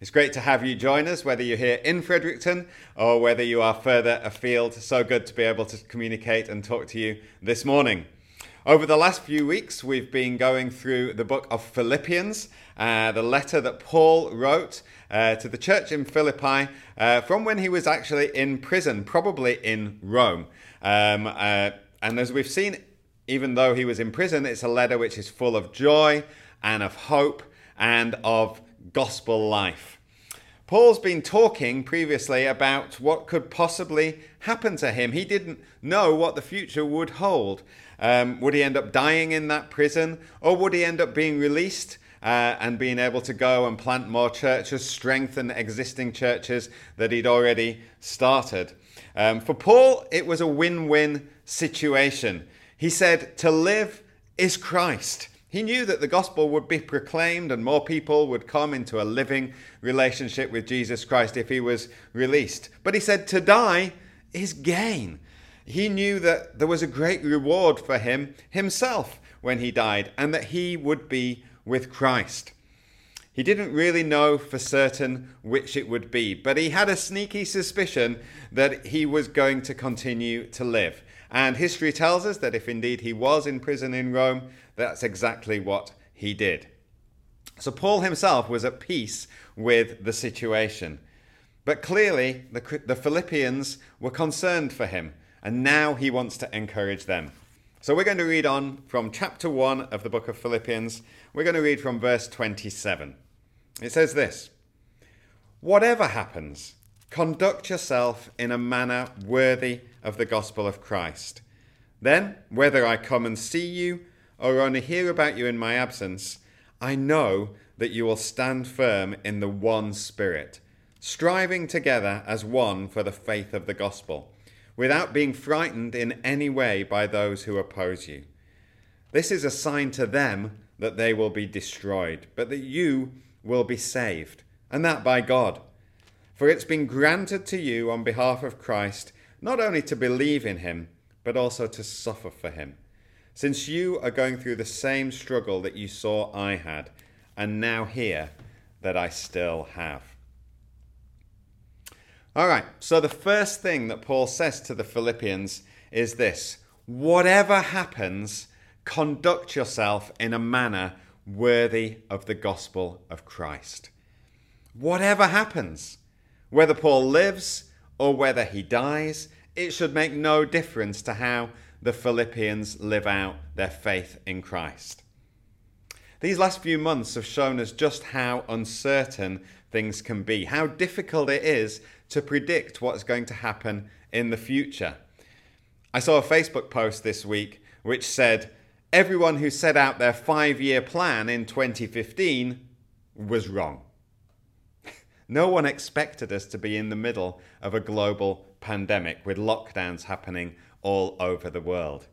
It's great to have you join us, whether you're here in Fredericton or whether you are further afield. So good to be able to communicate and talk to you this morning. Over the last few weeks, we've been going through the book of Philippians, uh, the letter that Paul wrote uh, to the church in Philippi uh, from when he was actually in prison, probably in Rome. Um, uh, and as we've seen, even though he was in prison, it's a letter which is full of joy and of hope and of gospel life. Paul's been talking previously about what could possibly happen to him. He didn't know what the future would hold. Um, would he end up dying in that prison, or would he end up being released uh, and being able to go and plant more churches, strengthen existing churches that he'd already started? Um, for Paul, it was a win win situation. He said, To live is Christ. He knew that the gospel would be proclaimed and more people would come into a living relationship with Jesus Christ if he was released. But he said to die is gain. He knew that there was a great reward for him himself when he died and that he would be with Christ. He didn't really know for certain which it would be, but he had a sneaky suspicion that he was going to continue to live. And history tells us that if indeed he was in prison in Rome, that's exactly what he did. So Paul himself was at peace with the situation. But clearly, the, the Philippians were concerned for him, and now he wants to encourage them. So we're going to read on from chapter 1 of the book of Philippians. We're going to read from verse 27. It says this Whatever happens, conduct yourself in a manner worthy of the gospel of Christ. Then, whether I come and see you or only hear about you in my absence, I know that you will stand firm in the one Spirit, striving together as one for the faith of the gospel, without being frightened in any way by those who oppose you. This is a sign to them that they will be destroyed, but that you will be saved, and that by God. For it's been granted to you on behalf of Christ not only to believe in him, but also to suffer for him, since you are going through the same struggle that you saw I had, and now hear that I still have. All right, so the first thing that Paul says to the Philippians is this whatever happens, conduct yourself in a manner worthy of the gospel of Christ. Whatever happens, whether Paul lives or whether he dies, it should make no difference to how the Philippians live out their faith in Christ. These last few months have shown us just how uncertain things can be, how difficult it is to predict what's going to happen in the future. I saw a Facebook post this week which said everyone who set out their five year plan in 2015 was wrong. No one expected us to be in the middle of a global pandemic with lockdowns happening all over the world.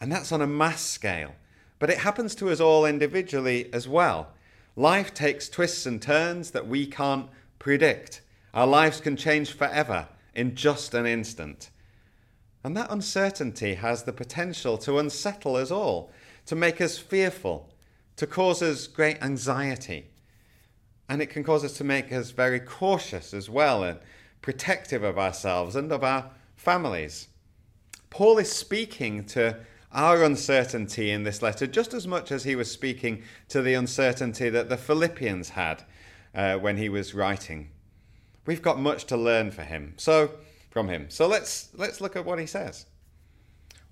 And that's on a mass scale. But it happens to us all individually as well. Life takes twists and turns that we can't predict. Our lives can change forever in just an instant. And that uncertainty has the potential to unsettle us all, to make us fearful, to cause us great anxiety and it can cause us to make us very cautious as well and protective of ourselves and of our families. Paul is speaking to our uncertainty in this letter just as much as he was speaking to the uncertainty that the Philippians had uh, when he was writing. We've got much to learn for him. So from him. So let's let's look at what he says.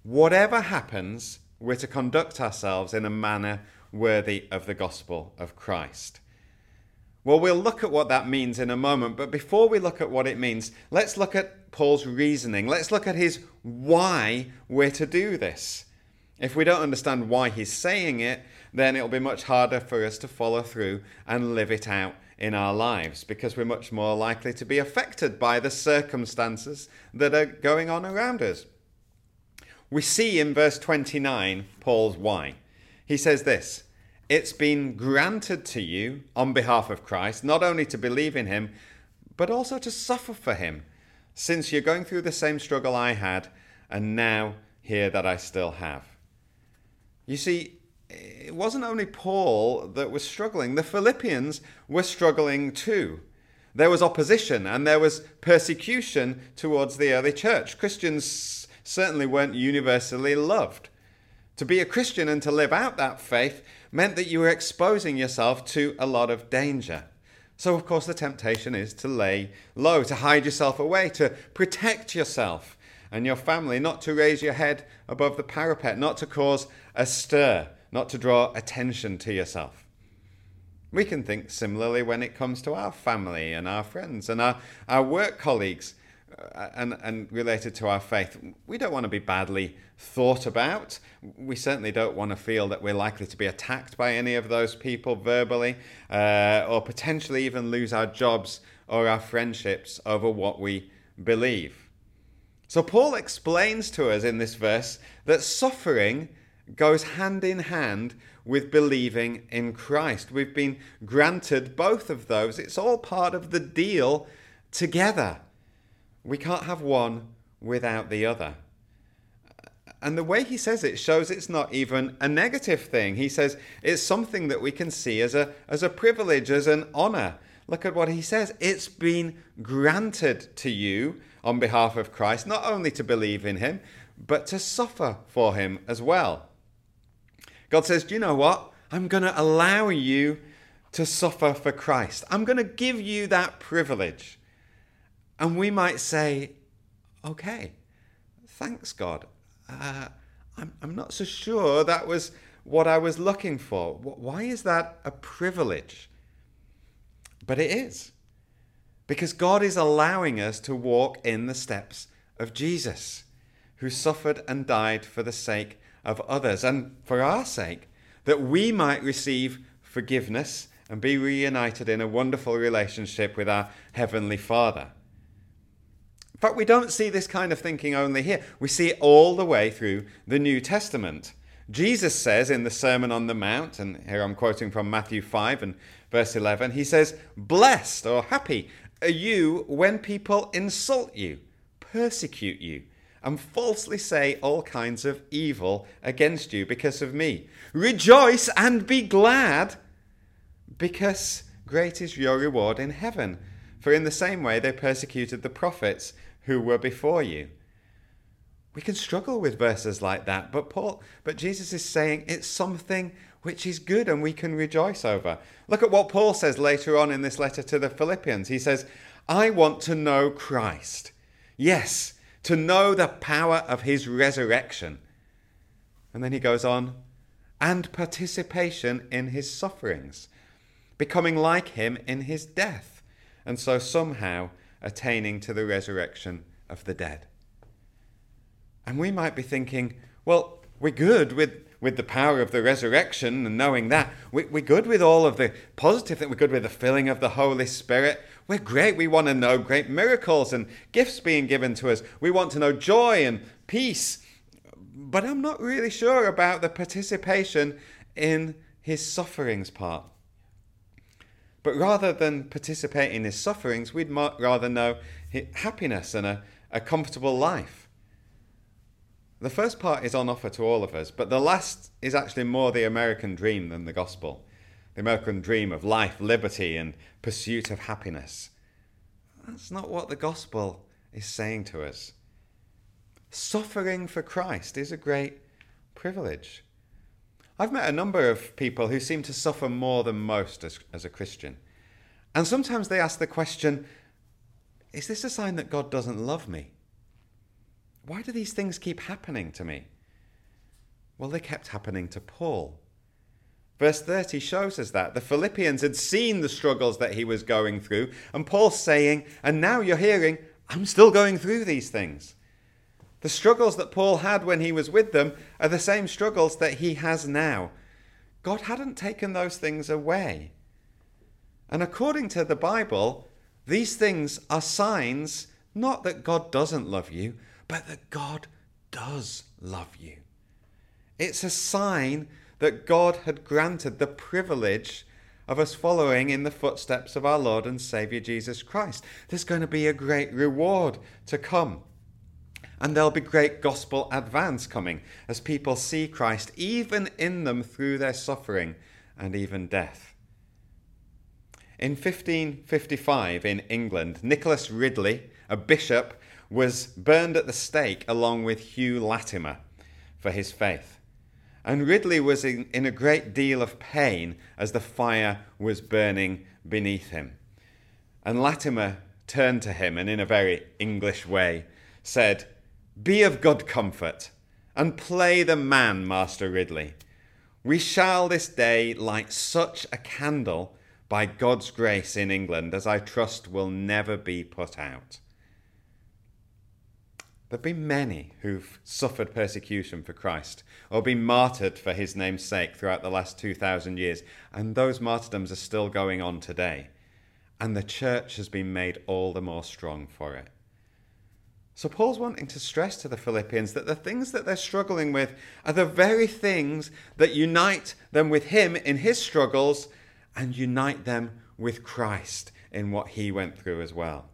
Whatever happens, we're to conduct ourselves in a manner worthy of the gospel of Christ. Well, we'll look at what that means in a moment, but before we look at what it means, let's look at Paul's reasoning. Let's look at his why we're to do this. If we don't understand why he's saying it, then it'll be much harder for us to follow through and live it out in our lives because we're much more likely to be affected by the circumstances that are going on around us. We see in verse 29 Paul's why. He says this it's been granted to you on behalf of Christ, not only to believe in him, but also to suffer for him, since you're going through the same struggle I had, and now hear that I still have. You see, it wasn't only Paul that was struggling, the Philippians were struggling too. There was opposition and there was persecution towards the early church. Christians certainly weren't universally loved. To be a Christian and to live out that faith meant that you were exposing yourself to a lot of danger. So, of course, the temptation is to lay low, to hide yourself away, to protect yourself and your family, not to raise your head above the parapet, not to cause a stir, not to draw attention to yourself. We can think similarly when it comes to our family and our friends and our, our work colleagues and, and related to our faith. We don't want to be badly thought about. We certainly don't want to feel that we're likely to be attacked by any of those people verbally uh, or potentially even lose our jobs or our friendships over what we believe. So, Paul explains to us in this verse that suffering goes hand in hand with believing in Christ. We've been granted both of those. It's all part of the deal together. We can't have one without the other. And the way he says it shows it's not even a negative thing. He says it's something that we can see as a, as a privilege, as an honor. Look at what he says. It's been granted to you on behalf of Christ, not only to believe in him, but to suffer for him as well. God says, Do you know what? I'm going to allow you to suffer for Christ. I'm going to give you that privilege. And we might say, Okay, thanks, God. Uh, I'm, I'm not so sure that was what I was looking for. Why is that a privilege? But it is. Because God is allowing us to walk in the steps of Jesus, who suffered and died for the sake of others and for our sake, that we might receive forgiveness and be reunited in a wonderful relationship with our Heavenly Father. In fact, we don't see this kind of thinking only here, we see it all the way through the New Testament. Jesus says in the Sermon on the Mount, and here I'm quoting from Matthew 5 and verse 11, he says, Blessed or happy are you when people insult you, persecute you and falsely say all kinds of evil against you because of me. Rejoice and be glad, because great is your reward in heaven. For in the same way they persecuted the prophets who were before you. We can struggle with verses like that, but Paul, but Jesus is saying it's something which is good and we can rejoice over. Look at what Paul says later on in this letter to the Philippians. He says, I want to know Christ. Yes, to know the power of his resurrection. And then he goes on, and participation in his sufferings, becoming like him in his death, and so somehow attaining to the resurrection of the dead. And we might be thinking, well, we're good with, with the power of the resurrection and knowing that. We, we're good with all of the positive things. We're good with the filling of the Holy Spirit. We're great. We want to know great miracles and gifts being given to us. We want to know joy and peace. But I'm not really sure about the participation in his sufferings part. But rather than participate in his sufferings, we'd rather know happiness and a, a comfortable life. The first part is on offer to all of us, but the last is actually more the American dream than the gospel the American dream of life, liberty, and pursuit of happiness. That's not what the gospel is saying to us. Suffering for Christ is a great privilege. I've met a number of people who seem to suffer more than most as, as a Christian. And sometimes they ask the question Is this a sign that God doesn't love me? Why do these things keep happening to me? Well, they kept happening to Paul. Verse 30 shows us that. The Philippians had seen the struggles that he was going through, and Paul's saying, and now you're hearing, I'm still going through these things. The struggles that Paul had when he was with them are the same struggles that he has now. God hadn't taken those things away. And according to the Bible, these things are signs not that God doesn't love you, but that God does love you. It's a sign that God had granted the privilege of us following in the footsteps of our Lord and Saviour Jesus Christ. There's going to be a great reward to come. And there'll be great gospel advance coming as people see Christ even in them through their suffering and even death. In 1555 in England, Nicholas Ridley, a bishop, was burned at the stake along with Hugh Latimer for his faith. And Ridley was in, in, a great deal of pain as the fire was burning beneath him. And Latimer turned to him and, in a very English way, said, Be of good comfort and play the man, Master Ridley. We shall this day light such a candle by God's grace in England as I trust will never be put out. There have been many who've suffered persecution for Christ or been martyred for his name's sake throughout the last 2,000 years, and those martyrdoms are still going on today. And the church has been made all the more strong for it. So, Paul's wanting to stress to the Philippians that the things that they're struggling with are the very things that unite them with him in his struggles and unite them with Christ in what he went through as well.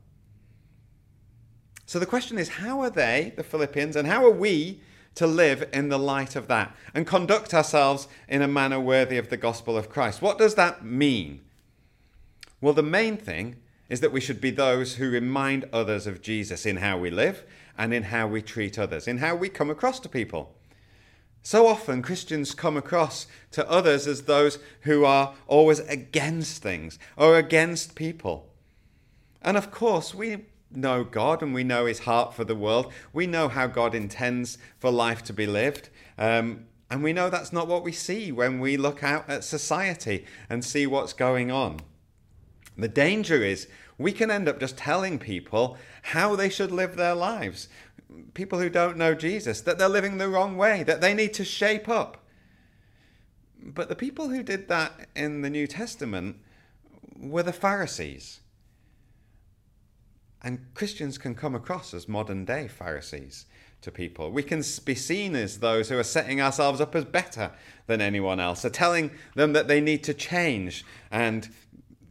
So the question is how are they, the Philippians, and how are we to live in the light of that and conduct ourselves in a manner worthy of the gospel of Christ? What does that mean? Well, the main thing is that we should be those who remind others of Jesus in how we live and in how we treat others, in how we come across to people. So often, Christians come across to others as those who are always against things or against people. And of course, we know God and we know His heart for the world. We know how God intends for life to be lived. Um, and we know that's not what we see when we look out at society and see what's going on. The danger is we can end up just telling people how they should live their lives. People who don't know Jesus, that they're living the wrong way, that they need to shape up. But the people who did that in the New Testament were the Pharisees. And Christians can come across as modern day Pharisees to people. We can be seen as those who are setting ourselves up as better than anyone else, are telling them that they need to change and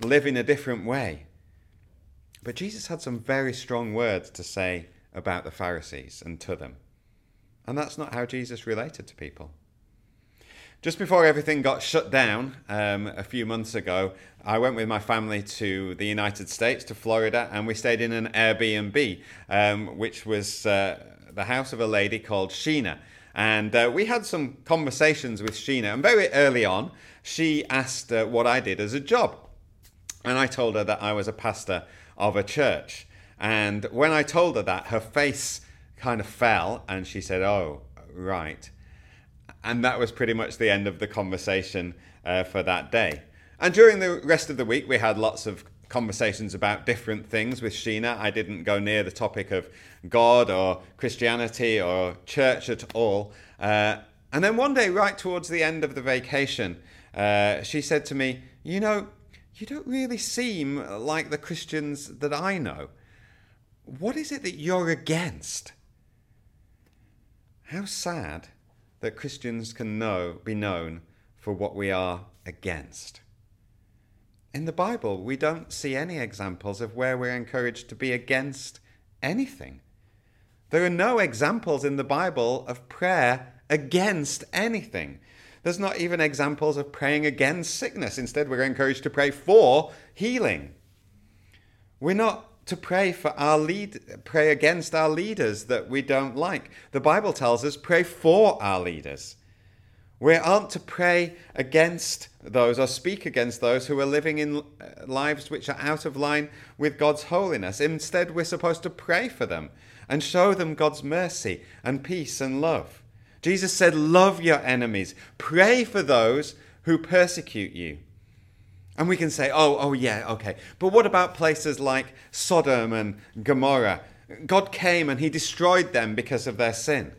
live in a different way. But Jesus had some very strong words to say about the Pharisees and to them. And that's not how Jesus related to people. Just before everything got shut down um, a few months ago, I went with my family to the United States, to Florida, and we stayed in an Airbnb, um, which was uh, the house of a lady called Sheena. And uh, we had some conversations with Sheena, and very early on, she asked uh, what I did as a job. And I told her that I was a pastor of a church. And when I told her that, her face kind of fell, and she said, Oh, right. And that was pretty much the end of the conversation uh, for that day. And during the rest of the week, we had lots of conversations about different things with Sheena. I didn't go near the topic of God or Christianity or church at all. Uh, and then one day, right towards the end of the vacation, uh, she said to me, You know, you don't really seem like the Christians that I know. What is it that you're against? How sad that Christians can know, be known for what we are against. In the Bible, we don't see any examples of where we're encouraged to be against anything. There are no examples in the Bible of prayer against anything. There's not even examples of praying against sickness. Instead, we're encouraged to pray for healing. We're not to pray for our lead, pray against our leaders that we don't like. The Bible tells us pray for our leaders. We aren't to pray against those or speak against those who are living in uh, lives which are out of line with God's holiness. Instead, we're supposed to pray for them and show them God's mercy and peace and love. Jesus said, Love your enemies, pray for those who persecute you. And we can say, oh, oh, yeah, okay. But what about places like Sodom and Gomorrah? God came and he destroyed them because of their sin.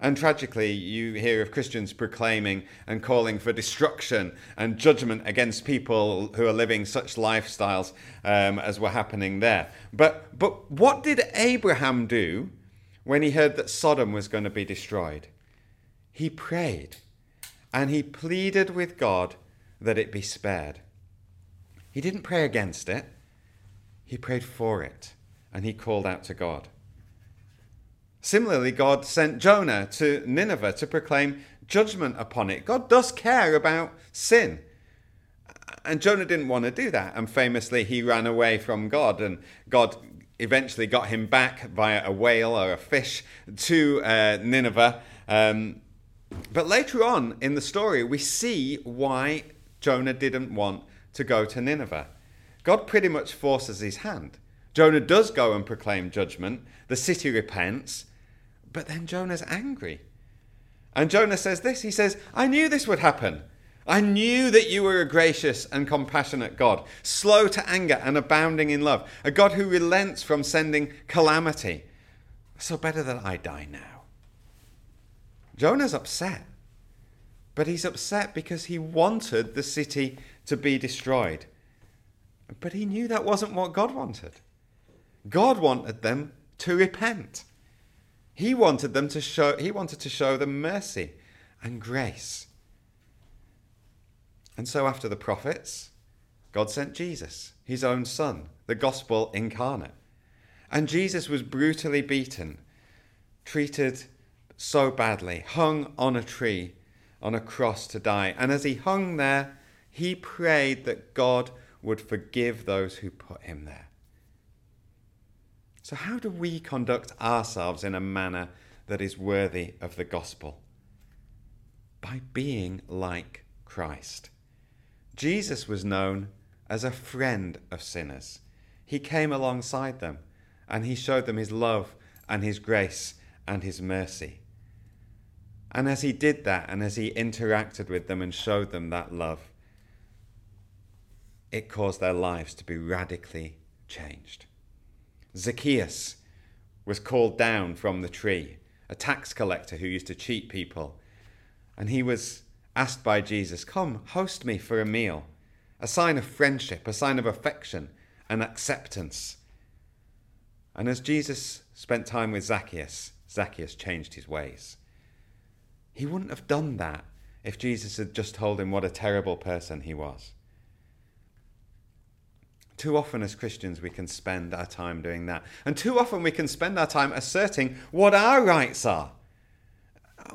And tragically, you hear of Christians proclaiming and calling for destruction and judgment against people who are living such lifestyles um, as were happening there. But, but what did Abraham do when he heard that Sodom was going to be destroyed? He prayed and he pleaded with God that it be spared. He didn't pray against it, he prayed for it, and he called out to God. Similarly, God sent Jonah to Nineveh to proclaim judgment upon it. God does care about sin. And Jonah didn't want to do that. And famously, he ran away from God, and God eventually got him back via a whale or a fish to uh, Nineveh. Um, but later on in the story, we see why Jonah didn't want to go to Nineveh. God pretty much forces his hand. Jonah does go and proclaim judgment. The city repents, but then Jonah's angry. And Jonah says this He says, I knew this would happen. I knew that you were a gracious and compassionate God, slow to anger and abounding in love, a God who relents from sending calamity. So better that I die now. Jonah's upset, but he's upset because he wanted the city to be destroyed. But he knew that wasn't what God wanted. God wanted them to repent. He wanted them to show he wanted to show them mercy and grace. And so, after the prophets, God sent Jesus, his own son, the gospel incarnate. And Jesus was brutally beaten, treated so badly, hung on a tree, on a cross to die. And as he hung there, he prayed that God would forgive those who put him there. So, how do we conduct ourselves in a manner that is worthy of the gospel? By being like Christ. Jesus was known as a friend of sinners. He came alongside them and he showed them his love and his grace and his mercy. And as he did that and as he interacted with them and showed them that love, it caused their lives to be radically changed. Zacchaeus was called down from the tree, a tax collector who used to cheat people, and he was asked by Jesus, Come, host me for a meal, a sign of friendship, a sign of affection and acceptance. And as Jesus spent time with Zacchaeus, Zacchaeus changed his ways. He wouldn't have done that if Jesus had just told him what a terrible person he was. Too often, as Christians, we can spend our time doing that. And too often, we can spend our time asserting what our rights are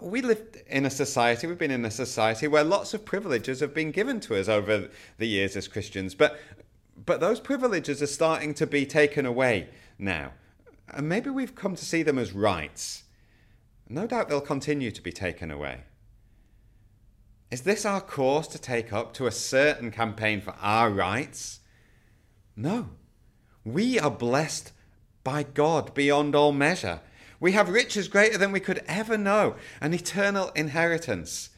we live in a society, we've been in a society where lots of privileges have been given to us over the years as Christians, but, but those privileges are starting to be taken away now. And maybe we've come to see them as rights. No doubt they'll continue to be taken away. Is this our course to take up to a certain campaign for our rights? No. We are blessed by God beyond all measure. We have riches greater than we could ever know, an eternal inheritance.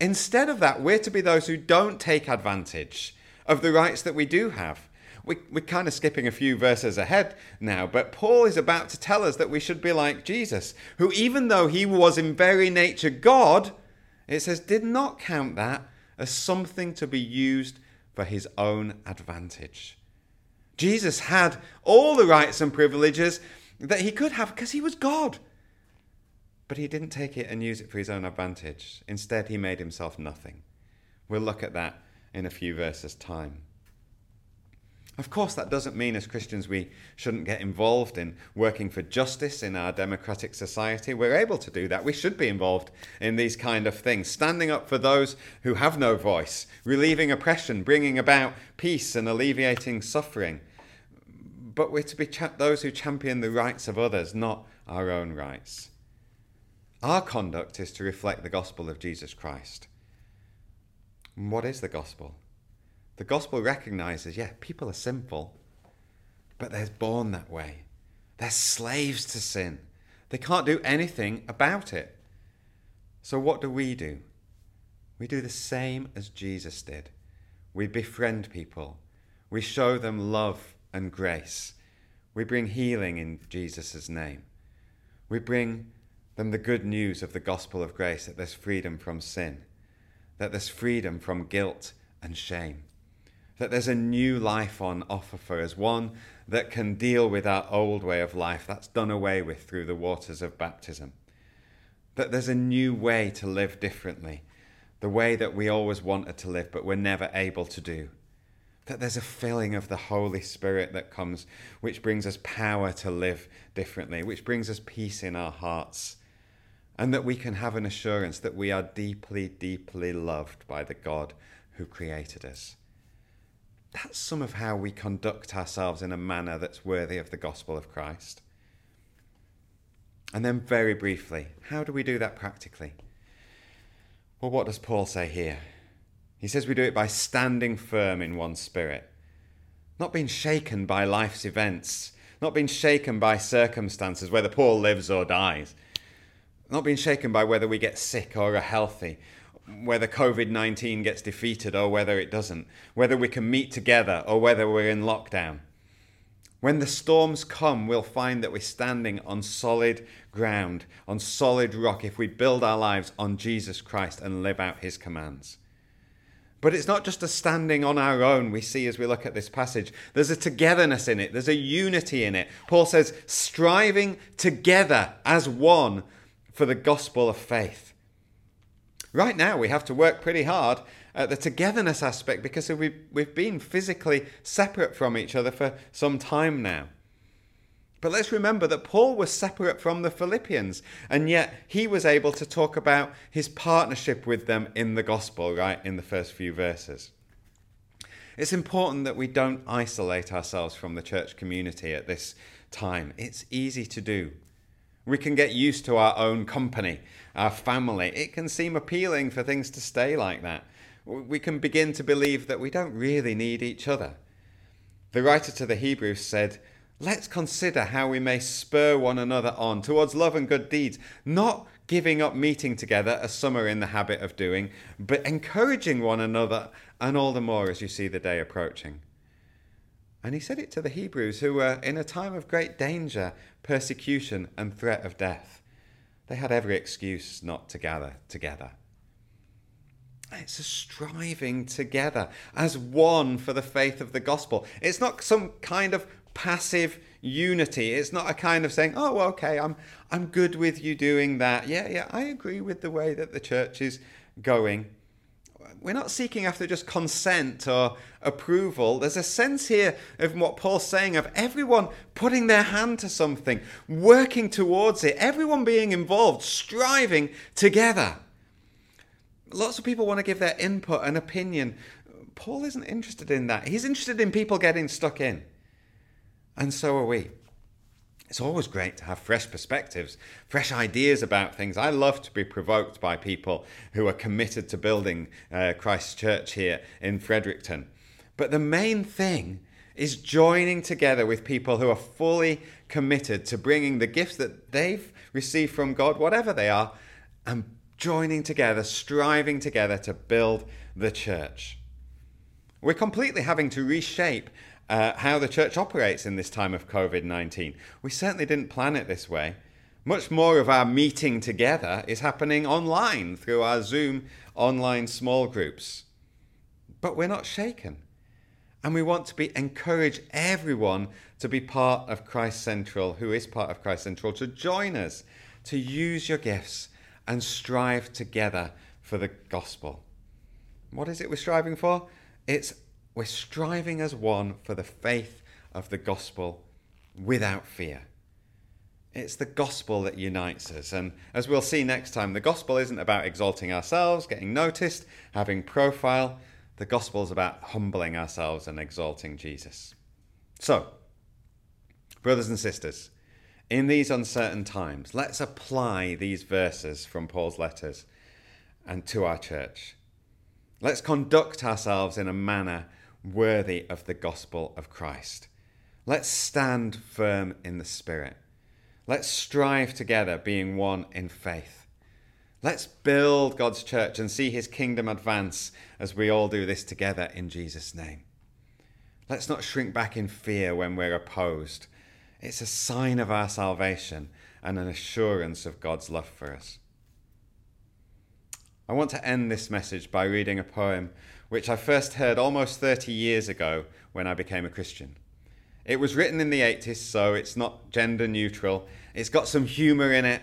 Instead of that, we're to be those who don't take advantage of the rights that we do have. We, we're kind of skipping a few verses ahead now, but Paul is about to tell us that we should be like Jesus, who, even though he was in very nature God, it says, did not count that as something to be used for his own advantage. Jesus had all the rights and privileges that he could have because he was God. But he didn't take it and use it for his own advantage. Instead, he made himself nothing. We'll look at that in a few verses' time. Of course, that doesn't mean as Christians we shouldn't get involved in working for justice in our democratic society. We're able to do that. We should be involved in these kind of things, standing up for those who have no voice, relieving oppression, bringing about peace and alleviating suffering but we're to be cha- those who champion the rights of others, not our own rights. Our conduct is to reflect the gospel of Jesus Christ. And what is the gospel? The gospel recognizes, yeah, people are sinful, but they're born that way. They're slaves to sin. They can't do anything about it. So, what do we do? We do the same as Jesus did. We befriend people. We show them love and grace. We bring healing in Jesus' name. We bring them the good news of the gospel of grace that there's freedom from sin, that there's freedom from guilt and shame, that there's a new life on offer for us, one that can deal with our old way of life that's done away with through the waters of baptism, that there's a new way to live differently, the way that we always wanted to live but we're never able to do that there's a filling of the Holy Spirit that comes, which brings us power to live differently, which brings us peace in our hearts, and that we can have an assurance that we are deeply, deeply loved by the God who created us. That's some of how we conduct ourselves in a manner that's worthy of the gospel of Christ. And then, very briefly, how do we do that practically? Well, what does Paul say here? He says we do it by standing firm in one spirit, not being shaken by life's events, not being shaken by circumstances, whether Paul lives or dies, not being shaken by whether we get sick or are healthy, whether COVID 19 gets defeated or whether it doesn't, whether we can meet together or whether we're in lockdown. When the storms come, we'll find that we're standing on solid ground, on solid rock, if we build our lives on Jesus Christ and live out his commands. But it's not just a standing on our own we see as we look at this passage. There's a togetherness in it, there's a unity in it. Paul says, striving together as one for the gospel of faith. Right now, we have to work pretty hard at the togetherness aspect because we've, we've been physically separate from each other for some time now. But let's remember that Paul was separate from the Philippians, and yet he was able to talk about his partnership with them in the gospel, right, in the first few verses. It's important that we don't isolate ourselves from the church community at this time. It's easy to do. We can get used to our own company, our family. It can seem appealing for things to stay like that. We can begin to believe that we don't really need each other. The writer to the Hebrews said, Let's consider how we may spur one another on towards love and good deeds, not giving up meeting together as some are in the habit of doing, but encouraging one another, and all the more as you see the day approaching. And he said it to the Hebrews who were in a time of great danger, persecution, and threat of death. They had every excuse not to gather together. It's a striving together as one for the faith of the gospel. It's not some kind of passive unity. It's not a kind of saying, "Oh, okay, I'm I'm good with you doing that." Yeah, yeah, I agree with the way that the church is going we're not seeking after just consent or approval. There's a sense here of what Paul's saying of everyone putting their hand to something, working towards it, everyone being involved, striving together. Lots of people want to give their input and opinion. Paul isn't interested in that. He's interested in people getting stuck in. And so are we. It's always great to have fresh perspectives, fresh ideas about things. I love to be provoked by people who are committed to building uh, Christ's church here in Fredericton. But the main thing is joining together with people who are fully committed to bringing the gifts that they've received from God, whatever they are, and joining together, striving together to build the church. We're completely having to reshape uh, how the church operates in this time of COVID 19. We certainly didn't plan it this way. Much more of our meeting together is happening online through our Zoom online small groups. But we're not shaken. And we want to be encourage everyone to be part of Christ Central, who is part of Christ Central, to join us, to use your gifts and strive together for the gospel. What is it we're striving for? It's we're striving as one for the faith of the gospel without fear. It's the gospel that unites us. And as we'll see next time, the gospel isn't about exalting ourselves, getting noticed, having profile. The gospel is about humbling ourselves and exalting Jesus. So, brothers and sisters, in these uncertain times, let's apply these verses from Paul's letters and to our church. Let's conduct ourselves in a manner worthy of the gospel of Christ. Let's stand firm in the Spirit. Let's strive together, being one in faith. Let's build God's church and see his kingdom advance as we all do this together in Jesus' name. Let's not shrink back in fear when we're opposed. It's a sign of our salvation and an assurance of God's love for us. I want to end this message by reading a poem which I first heard almost 30 years ago when I became a Christian. It was written in the 80s, so it's not gender neutral. It's got some humour in it,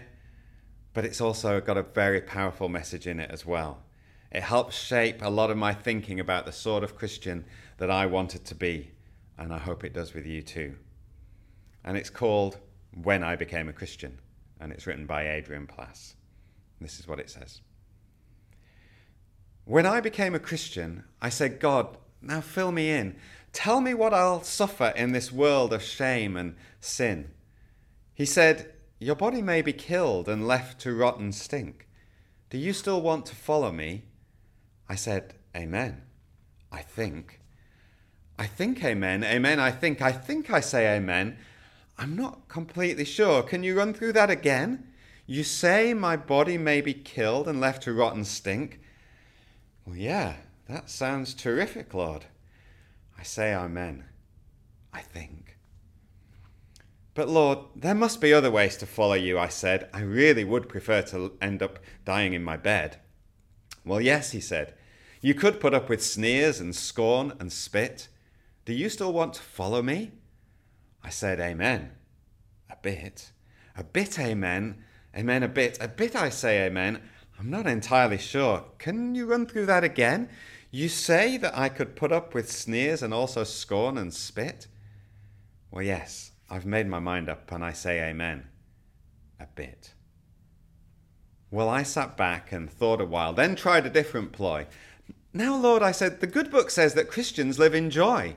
but it's also got a very powerful message in it as well. It helped shape a lot of my thinking about the sort of Christian that I wanted to be, and I hope it does with you too. And it's called When I Became a Christian, and it's written by Adrian Plass. This is what it says. When I became a Christian, I said, God, now fill me in. Tell me what I'll suffer in this world of shame and sin. He said, Your body may be killed and left to rot and stink. Do you still want to follow me? I said, Amen. I think. I think amen. Amen. I think. I think I say amen. I'm not completely sure. Can you run through that again? You say my body may be killed and left to rot and stink. Well, yeah, that sounds terrific, Lord. I say amen. I think. But Lord, there must be other ways to follow you, I said. I really would prefer to end up dying in my bed. Well, yes, he said. You could put up with sneers and scorn and spit. Do you still want to follow me? I said, Amen. A bit. A bit, Amen. Amen, a bit. A bit, I say, Amen. I'm not entirely sure. Can you run through that again? You say that I could put up with sneers and also scorn and spit? Well, yes, I've made my mind up and I say Amen. A bit. Well, I sat back and thought a while, then tried a different ploy. Now, Lord, I said, the good book says that Christians live in joy.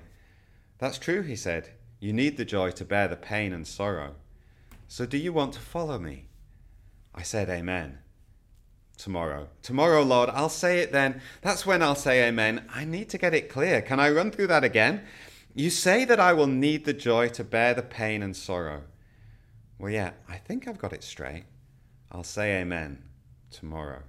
That's true, he said. You need the joy to bear the pain and sorrow. So do you want to follow me? I said, Amen. Tomorrow. Tomorrow, Lord, I'll say it then. That's when I'll say Amen. I need to get it clear. Can I run through that again? You say that I will need the joy to bear the pain and sorrow. Well, yeah, I think I've got it straight. I'll say Amen tomorrow.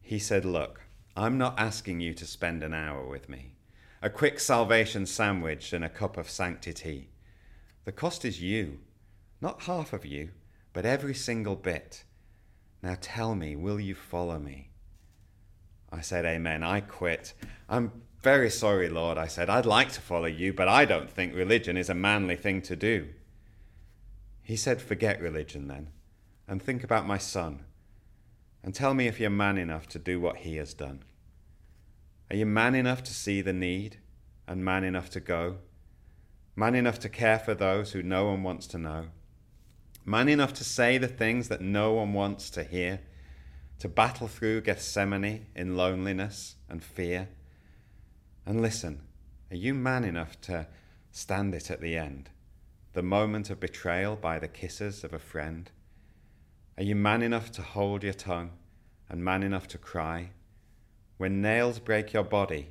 He said, Look, I'm not asking you to spend an hour with me a quick salvation sandwich, and a cup of sanctity. The cost is you, not half of you, but every single bit. Now tell me, will you follow me? I said, Amen. I quit. I'm very sorry, Lord. I said, I'd like to follow you, but I don't think religion is a manly thing to do. He said, Forget religion then, and think about my son, and tell me if you're man enough to do what he has done. Are you man enough to see the need and man enough to go? Man enough to care for those who no one wants to know? Man enough to say the things that no one wants to hear? To battle through Gethsemane in loneliness and fear? And listen, are you man enough to stand it at the end? The moment of betrayal by the kisses of a friend? Are you man enough to hold your tongue and man enough to cry? When nails break your body,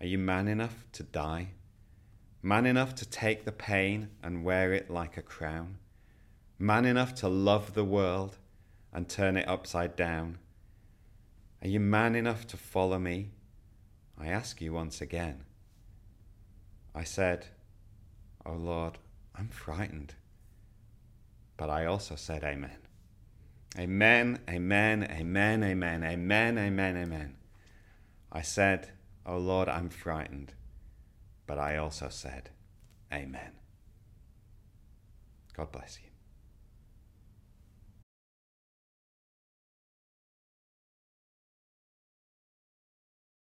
are you man enough to die? Man enough to take the pain and wear it like a crown? Man enough to love the world and turn it upside down? Are you man enough to follow me? I ask you once again. I said, Oh Lord, I'm frightened. But I also said, Amen. Amen, amen, amen, amen, amen, amen, amen. I said, Oh Lord, I'm frightened. But I also said, Amen. God bless you.